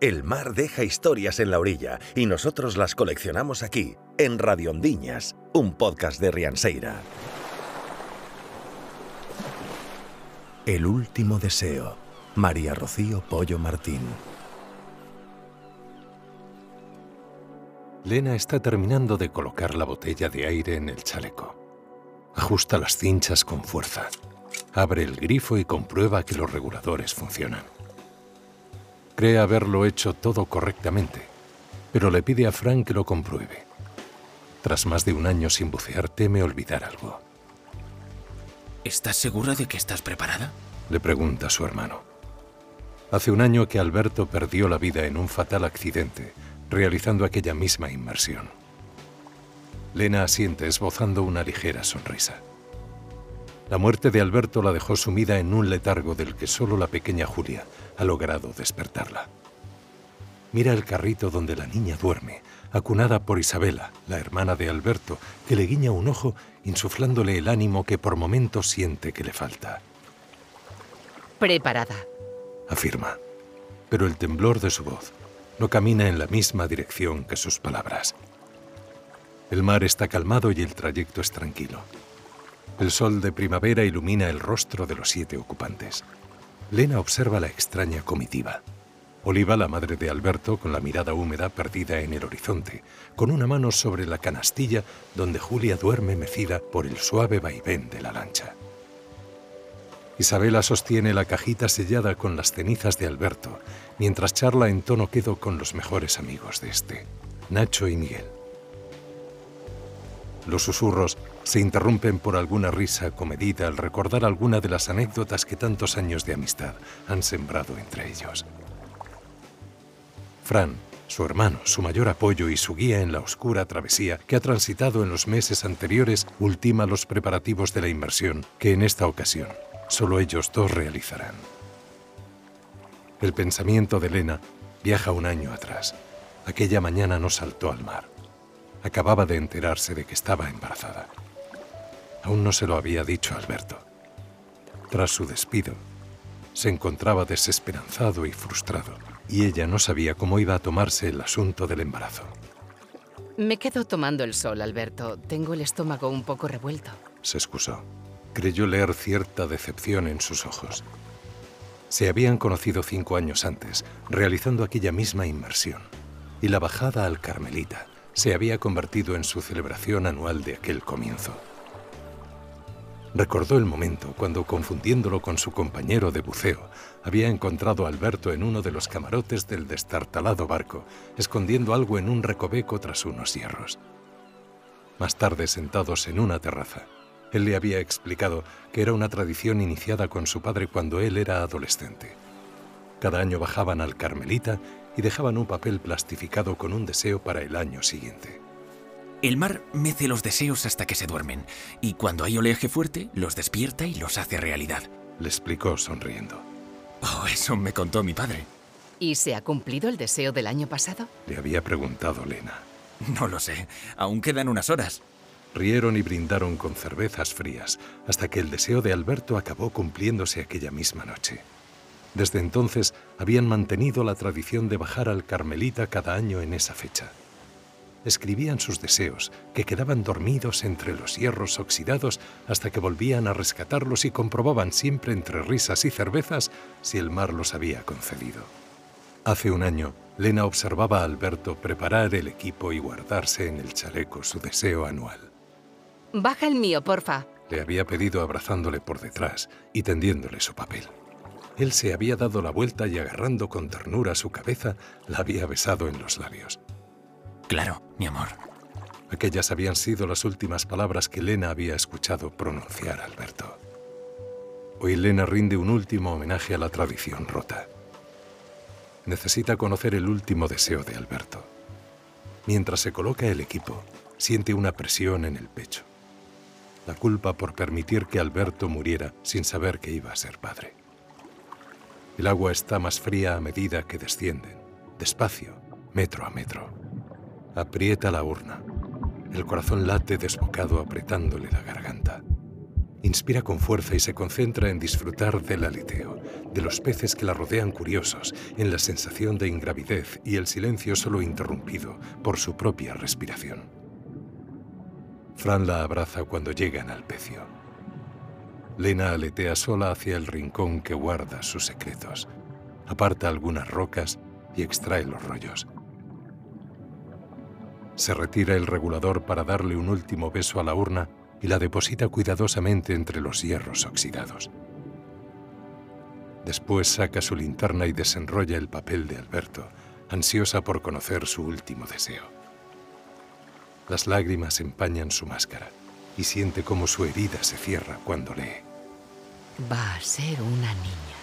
El mar deja historias en la orilla y nosotros las coleccionamos aquí, en Radiondiñas, un podcast de Rianseira. El último deseo. María Rocío Pollo Martín. Lena está terminando de colocar la botella de aire en el chaleco. Ajusta las cinchas con fuerza. Abre el grifo y comprueba que los reguladores funcionan. Cree haberlo hecho todo correctamente, pero le pide a Frank que lo compruebe. Tras más de un año sin bucear, teme olvidar algo. ¿Estás segura de que estás preparada? Le pregunta su hermano. Hace un año que Alberto perdió la vida en un fatal accidente, realizando aquella misma inmersión. Lena asiente esbozando una ligera sonrisa. La muerte de Alberto la dejó sumida en un letargo del que solo la pequeña Julia ha logrado despertarla. Mira el carrito donde la niña duerme, acunada por Isabela, la hermana de Alberto, que le guiña un ojo insuflándole el ánimo que por momentos siente que le falta. Preparada, afirma. Pero el temblor de su voz no camina en la misma dirección que sus palabras. El mar está calmado y el trayecto es tranquilo. El sol de primavera ilumina el rostro de los siete ocupantes. Lena observa la extraña comitiva. Oliva, la madre de Alberto, con la mirada húmeda perdida en el horizonte, con una mano sobre la canastilla donde Julia duerme mecida por el suave vaivén de la lancha. Isabela sostiene la cajita sellada con las cenizas de Alberto, mientras charla en tono quedo con los mejores amigos de este, Nacho y Miguel. Los susurros se interrumpen por alguna risa comedida al recordar alguna de las anécdotas que tantos años de amistad han sembrado entre ellos. Fran, su hermano, su mayor apoyo y su guía en la oscura travesía que ha transitado en los meses anteriores, ultima los preparativos de la inmersión que en esta ocasión solo ellos dos realizarán. El pensamiento de Elena viaja un año atrás. Aquella mañana no saltó al mar. Acababa de enterarse de que estaba embarazada. Aún no se lo había dicho Alberto. Tras su despido, se encontraba desesperanzado y frustrado, y ella no sabía cómo iba a tomarse el asunto del embarazo. Me quedo tomando el sol, Alberto. Tengo el estómago un poco revuelto. Se excusó. Creyó leer cierta decepción en sus ojos. Se habían conocido cinco años antes, realizando aquella misma inmersión, y la bajada al Carmelita se había convertido en su celebración anual de aquel comienzo. Recordó el momento cuando, confundiéndolo con su compañero de buceo, había encontrado a Alberto en uno de los camarotes del destartalado barco, escondiendo algo en un recoveco tras unos hierros. Más tarde, sentados en una terraza, él le había explicado que era una tradición iniciada con su padre cuando él era adolescente. Cada año bajaban al Carmelita y dejaban un papel plastificado con un deseo para el año siguiente. El mar mece los deseos hasta que se duermen, y cuando hay oleaje fuerte, los despierta y los hace realidad. Le explicó sonriendo. Oh, eso me contó mi padre. ¿Y se ha cumplido el deseo del año pasado? Le había preguntado Lena. No lo sé. Aún quedan unas horas. Rieron y brindaron con cervezas frías, hasta que el deseo de Alberto acabó cumpliéndose aquella misma noche. Desde entonces habían mantenido la tradición de bajar al Carmelita cada año en esa fecha escribían sus deseos, que quedaban dormidos entre los hierros oxidados hasta que volvían a rescatarlos y comprobaban siempre entre risas y cervezas si el mar los había concedido. Hace un año, Lena observaba a Alberto preparar el equipo y guardarse en el chaleco su deseo anual. Baja el mío, porfa. Le había pedido abrazándole por detrás y tendiéndole su papel. Él se había dado la vuelta y agarrando con ternura su cabeza, la había besado en los labios. Claro, mi amor. Aquellas habían sido las últimas palabras que Lena había escuchado pronunciar a Alberto. Hoy Lena rinde un último homenaje a la tradición rota. Necesita conocer el último deseo de Alberto. Mientras se coloca el equipo, siente una presión en el pecho. La culpa por permitir que Alberto muriera sin saber que iba a ser padre. El agua está más fría a medida que descienden, despacio, metro a metro. Aprieta la urna. El corazón late desbocado apretándole la garganta. Inspira con fuerza y se concentra en disfrutar del aleteo, de los peces que la rodean curiosos, en la sensación de ingravidez y el silencio solo interrumpido por su propia respiración. Fran la abraza cuando llegan al pecio. Lena aletea sola hacia el rincón que guarda sus secretos. Aparta algunas rocas y extrae los rollos. Se retira el regulador para darle un último beso a la urna y la deposita cuidadosamente entre los hierros oxidados. Después saca su linterna y desenrolla el papel de Alberto, ansiosa por conocer su último deseo. Las lágrimas empañan su máscara y siente cómo su herida se cierra cuando lee. Va a ser una niña.